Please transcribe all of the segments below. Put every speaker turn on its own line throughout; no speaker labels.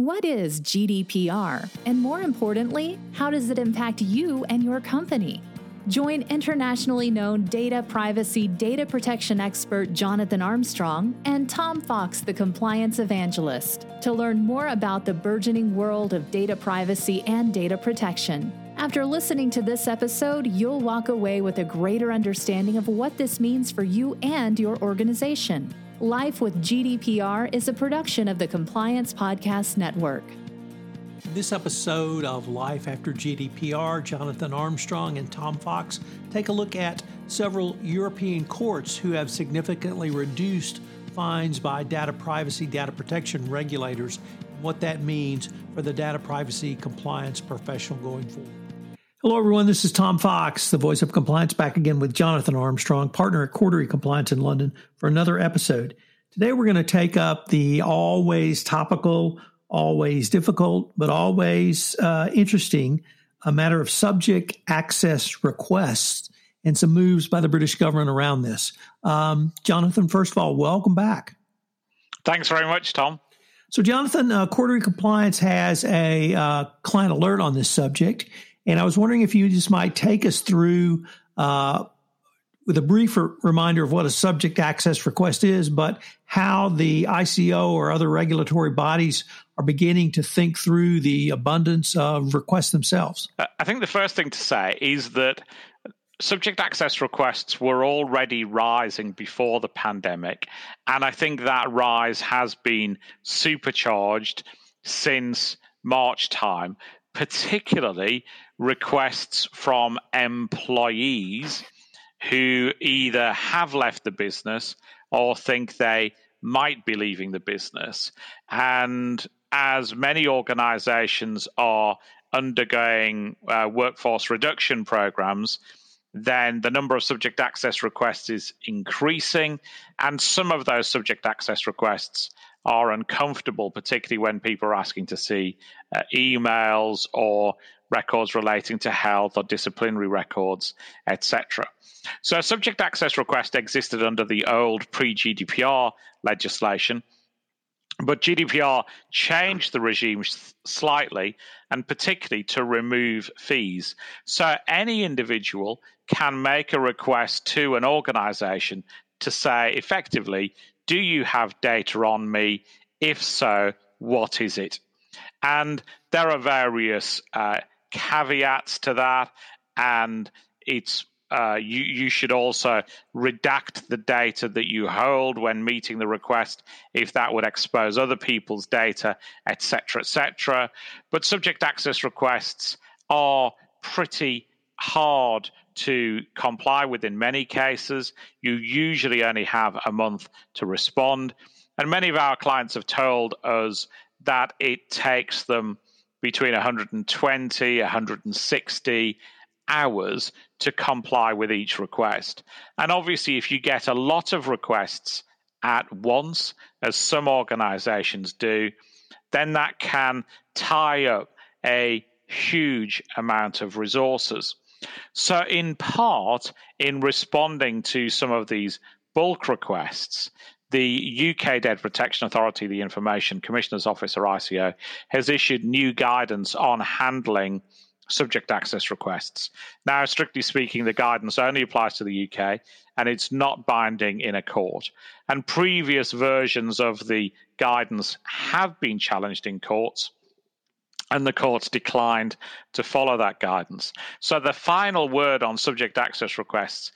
What is GDPR? And more importantly, how does it impact you and your company? Join internationally known data privacy data protection expert Jonathan Armstrong and Tom Fox, the compliance evangelist, to learn more about the burgeoning world of data privacy and data protection. After listening to this episode, you'll walk away with a greater understanding of what this means for you and your organization. Life with GDPR is a production of the Compliance Podcast Network.
This episode of Life After GDPR, Jonathan Armstrong and Tom Fox take a look at several European courts who have significantly reduced fines by data privacy, data protection regulators, what that means for the data privacy compliance professional going forward. Hello, everyone. This is Tom Fox, the voice of compliance, back again with Jonathan Armstrong, partner at Cordery Compliance in London, for another episode. Today, we're going to take up the always topical, always difficult, but always uh, interesting a matter of subject access requests and some moves by the British government around this. Um, Jonathan, first of all, welcome back.
Thanks very much, Tom.
So, Jonathan, uh, Cordery Compliance has a uh, client alert on this subject. And I was wondering if you just might take us through uh, with a brief reminder of what a subject access request is, but how the ICO or other regulatory bodies are beginning to think through the abundance of requests themselves.
I think the first thing to say is that subject access requests were already rising before the pandemic. And I think that rise has been supercharged since March time, particularly requests from employees who either have left the business or think they might be leaving the business. And as many organizations are undergoing uh, workforce reduction programs, then the number of subject access requests is increasing. And some of those subject access requests are uncomfortable, particularly when people are asking to see uh, emails or records relating to health or disciplinary records, etc. So, subject access request existed under the old pre GDPR legislation, but GDPR changed the regime slightly, and particularly to remove fees. So, any individual can make a request to an organization to say effectively, do you have data on me? If so, what is it? And there are various uh, caveats to that, and it's uh, you, you should also redact the data that you hold when meeting the request if that would expose other people's data, etc., etc. But subject access requests are pretty hard to comply with in many cases. You usually only have a month to respond. And many of our clients have told us that it takes them between 120, 160 hours to comply with each request. And obviously, if you get a lot of requests at once, as some organizations do, then that can tie up a huge amount of resources. So, in part, in responding to some of these bulk requests, the UK Data Protection Authority, the Information Commissioner's Office, or ICO, has issued new guidance on handling subject access requests. Now, strictly speaking, the guidance only applies to the UK and it's not binding in a court. And previous versions of the guidance have been challenged in courts. And the courts declined to follow that guidance. So the final word on subject access requests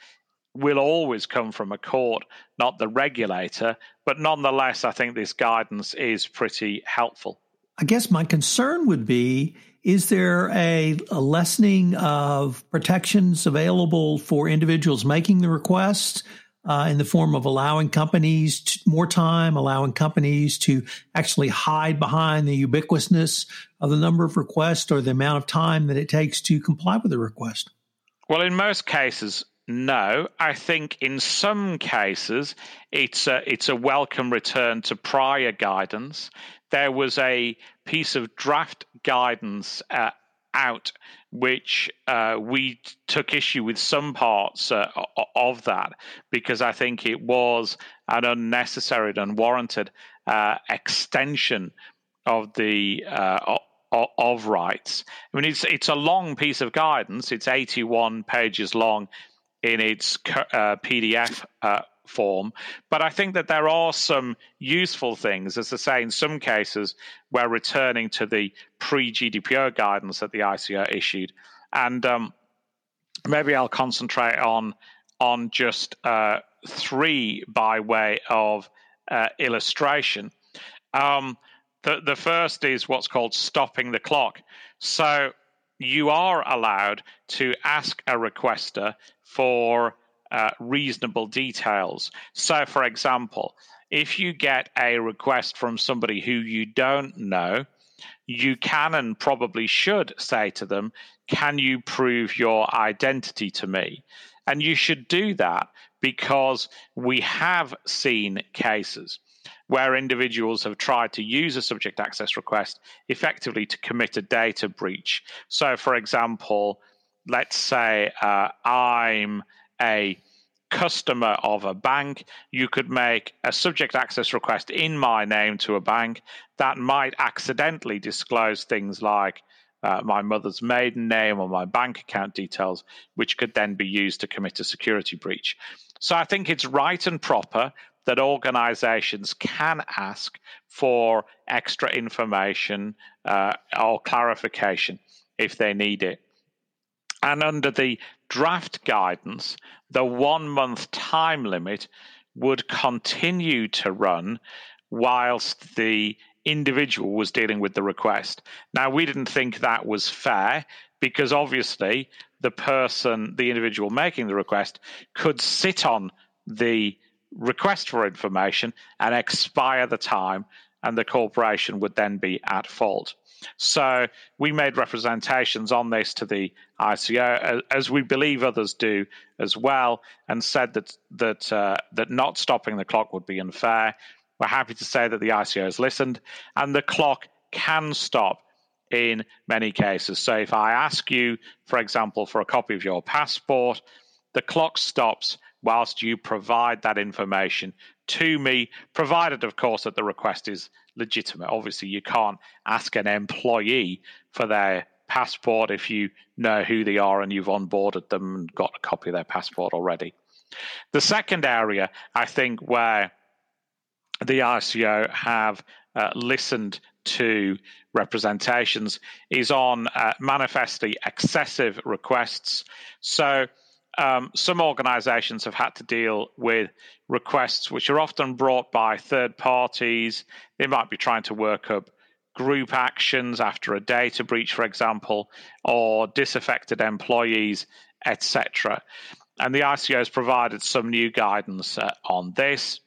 will always come from a court, not the regulator. But nonetheless, I think this guidance is pretty helpful.
I guess my concern would be is there a, a lessening of protections available for individuals making the request uh, in the form of allowing companies to, more time, allowing companies to actually hide behind the ubiquitousness of the number of requests or the amount of time that it takes to comply with the request?
Well, in most cases, no, I think in some cases it's a, it's a welcome return to prior guidance. There was a piece of draft guidance uh, out which uh, we took issue with some parts uh, of that because I think it was an unnecessary and unwarranted uh, extension of the uh, of rights. I mean, it's it's a long piece of guidance. It's 81 pages long in its uh, PDF uh, form. But I think that there are some useful things, as I say, in some cases, we're returning to the pre GDPR guidance that the ICO issued. And um, maybe I'll concentrate on on just uh, three by way of uh, illustration. Um, the, the first is what's called stopping the clock. So you are allowed to ask a requester for uh, reasonable details. So, for example, if you get a request from somebody who you don't know, you can and probably should say to them, Can you prove your identity to me? And you should do that because we have seen cases where individuals have tried to use a subject access request effectively to commit a data breach. So, for example, let's say uh, I'm a customer of a bank, you could make a subject access request in my name to a bank that might accidentally disclose things like uh, my mother's maiden name or my bank account details, which could then be used to commit a security breach. So I think it's right and proper that organizations can ask for extra information uh, or clarification if they need it. And under the draft guidance, the one month time limit would continue to run whilst the individual was dealing with the request. Now, we didn't think that was fair because obviously the person, the individual making the request, could sit on the request for information and expire the time, and the corporation would then be at fault. So we made representations on this to the ICO, as we believe others do as well, and said that that uh, that not stopping the clock would be unfair. We're happy to say that the ICO has listened, and the clock can stop in many cases. So if I ask you, for example, for a copy of your passport, the clock stops whilst you provide that information to me, provided, of course, that the request is legitimate. Obviously, you can't ask an employee for their passport if you know who they are and you've onboarded them and got a copy of their passport already. The second area, I think, where the ICO have uh, listened to representations is on uh, manifestly excessive requests. So, um, some organizations have had to deal with requests which are often brought by third parties. They might be trying to work up group actions after a data breach, for example, or disaffected employees, etc. And the ICO has provided some new guidance uh, on this.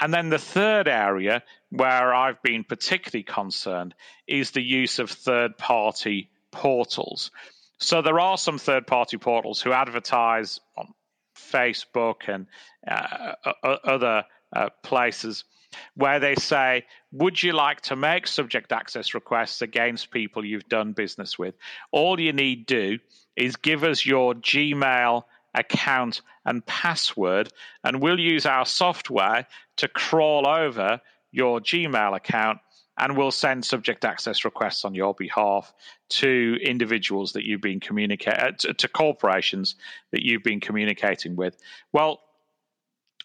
And then the third area where I've been particularly concerned is the use of third party portals. So there are some third party portals who advertise on Facebook and uh, other uh, places where they say, Would you like to make subject access requests against people you've done business with? All you need to do is give us your Gmail account and password, and we'll use our software to crawl over your Gmail account and will send subject access requests on your behalf to individuals that you've been communicating uh, to, to corporations that you've been communicating with. Well,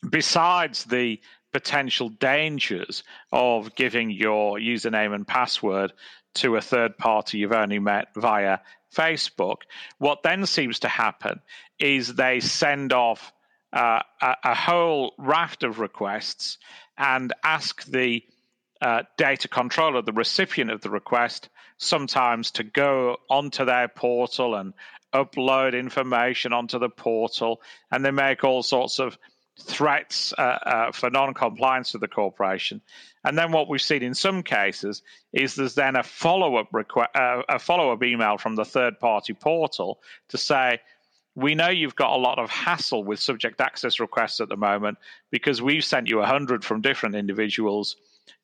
besides the potential dangers of giving your username and password to a third party you've only met via Facebook, what then seems to happen is they send off uh, a, a, whole raft of requests and ask the uh, data controller, the recipient of the request, sometimes to go onto their portal and upload information onto the portal, and they make all sorts of threats uh, uh, for non-compliance to the corporation. And then what we've seen in some cases is there's then a follow-up request, uh, a follow-up email from the third-party portal to say, we know you've got a lot of hassle with subject access requests at the moment because we've sent you 100 from different individuals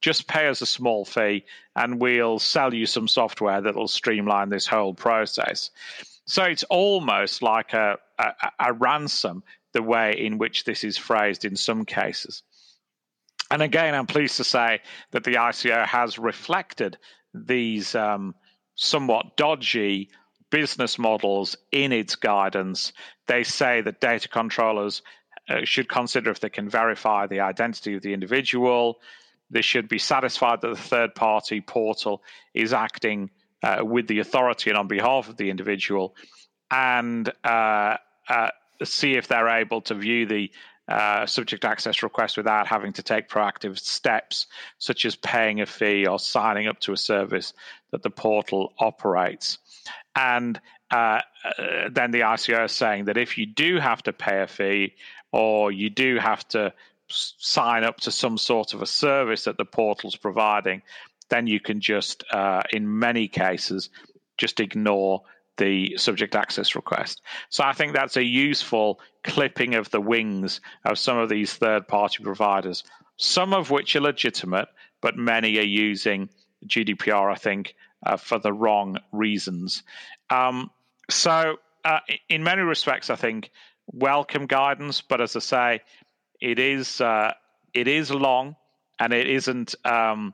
just pay us a small fee and we'll sell you some software that'll streamline this whole process. So it's almost like a, a, a ransom, the way in which this is phrased in some cases. And again, I'm pleased to say that the ICO has reflected these um, somewhat dodgy business models in its guidance. They say that data controllers uh, should consider if they can verify the identity of the individual. They should be satisfied that the third party portal is acting uh, with the authority and on behalf of the individual, and uh, uh see if they're able to view the uh, subject access request without having to take proactive steps, such as paying a fee or signing up to a service that the portal operates. And uh, uh then the ICO is saying that if you do have to pay a fee or you do have to sign up to some sort of a service that the portal's providing, then you can just, uh, in many cases, just ignore the subject access request. So I think that's a useful clipping of the wings of some of these third party providers, some of which are legitimate, but many are using GDPR, I think, uh, for the wrong reasons. Um, so, uh, in many respects, I think welcome guidance, but as I say, it is uh, it is long and it isn't um,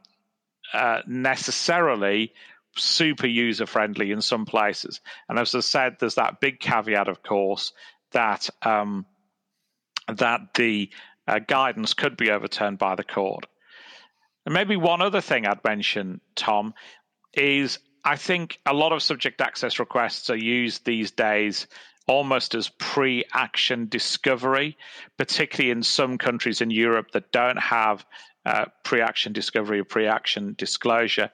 uh, necessarily super user friendly in some places. And as I said, there's that big caveat, of course, that um, that the uh, guidance could be overturned by the court. And maybe one other thing I'd mention, Tom, is I think a lot of subject access requests are used these days almost as pre action discovery, particularly in some countries in Europe that don't have uh, pre action discovery or pre action disclosure.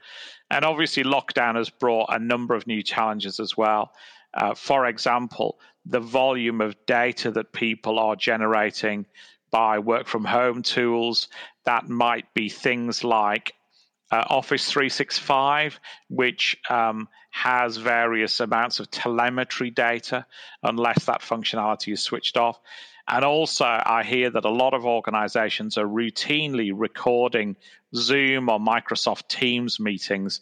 And obviously, lockdown has brought a number of new challenges as well. Uh, for example, the volume of data that people are generating by work from home tools, that might be things like uh, Office 365, which um, has various amounts of telemetry data, unless that functionality is switched off. And also, I hear that a lot of organizations are routinely recording Zoom or Microsoft Teams meetings.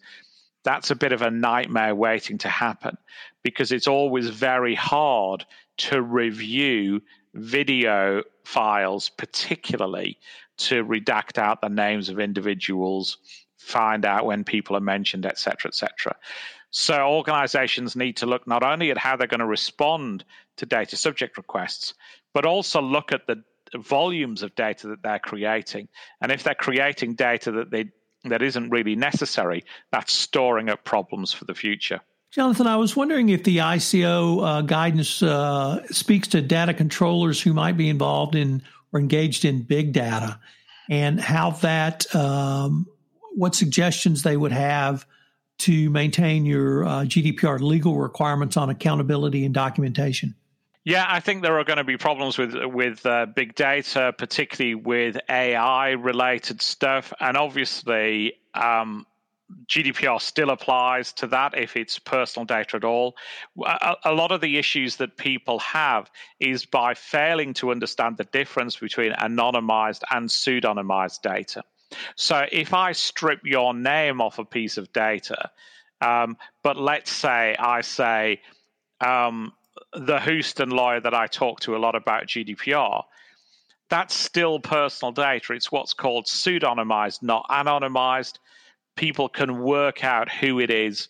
That's a bit of a nightmare waiting to happen because it's always very hard to review video files, particularly to redact out the names of individuals, find out when people are mentioned, etc., etc. So organizations need to look not only at how they're going to respond to data subject requests, but also look at the volumes of data that they're creating. And if they're creating data that they that isn't really necessary, that's storing up problems for the future.
Jonathan, I was wondering if the ICO uh, guidance uh, speaks to data controllers who might be involved in or engaged in big data, and how that, um, what suggestions they would have to maintain your uh, GDPR legal requirements on accountability and documentation.
Yeah, I think there are going to be problems with with uh, big data, particularly with AI related stuff, and obviously. Um, GDPR still applies to that if it's personal data at all. A, a, lot of the issues that people have is by failing to understand the difference between anonymized and pseudonymized data. So if I strip your name off a piece of data, um, but let's say I say, um, the Houston lawyer that I talk to a lot about GDPR, that's still personal data. It's what's called pseudonymized, not anonymized. People can work out who it is,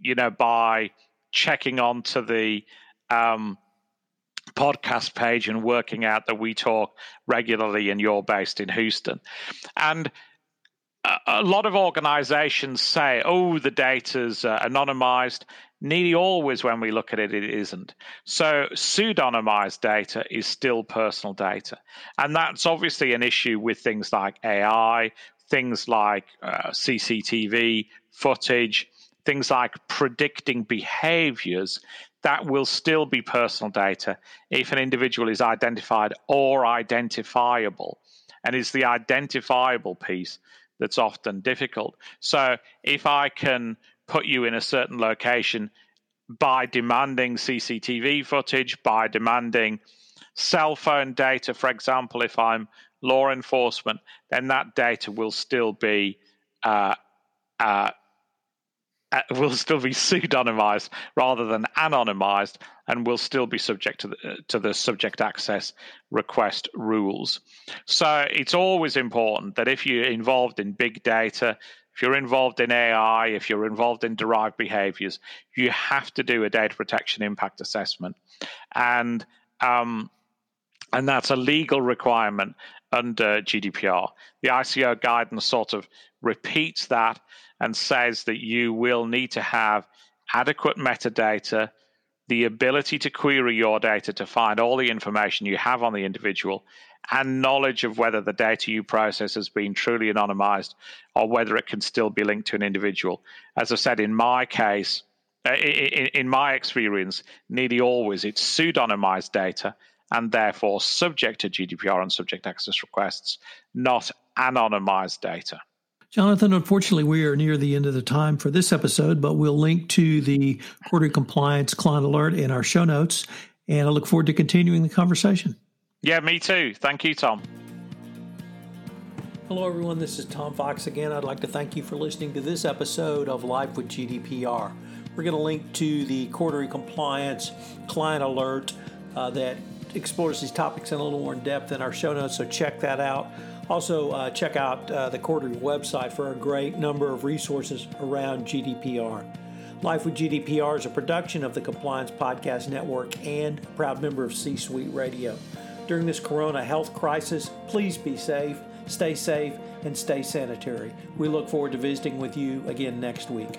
you know, by checking onto the um, podcast page and working out that we talk regularly and you're based in Houston. And a lot of organizations say, oh, the data's uh, anonymized. Nearly always, when we look at it, it isn't. So, pseudonymized data is still personal data. And that's obviously an issue with things like AI, things like uh, CCTV footage, things like predicting behaviors that will still be personal data if an individual is identified or identifiable. And it's the identifiable piece that's often difficult. So if I can put you in a certain location by demanding CCTV footage, by demanding cell phone data, for example, if I'm law enforcement, then that data will still be uh, uh, will still be pseudonymized rather than anonymized and will still be subject to the, uh, to the subject access request rules. So it's always important that if you're involved in big data, if you're involved in AI, if you're involved in derived behaviors, you have to do a data protection impact assessment. And um, and that's a legal requirement under GDPR. The ICO guidance sort of repeats that and says that you will need to have adequate metadata, the ability to query your data to find all the information you have on the individual, and knowledge of whether the data you process has been truly anonymized or whether it can still be linked to an individual. As I said, in my case, uh, in my experience, nearly always it's pseudonymized data and therefore subject to GDPR and subject access requests, not anonymized data.
Jonathan, unfortunately, we are near the end of the time for this episode, but we'll link to the Cordery Compliance client alert in our show notes. And I look forward to continuing the conversation.
Yeah, me too. Thank you, Tom.
Hello, everyone. This is Tom Fox again. I'd like to thank you for listening to this episode of Life with GDPR. We're going to link to the Cordery Compliance client alert uh, that explores these topics in a little more in depth in our show notes, so check that out. Also, uh, check out uh, the Cordery website for a great number of resources around GDPR. Life with GDPR is a production of the Compliance Podcast Network and a proud member of C Suite Radio. During this corona health crisis, please be safe, stay safe, and stay sanitary. We look forward to visiting with you again next week.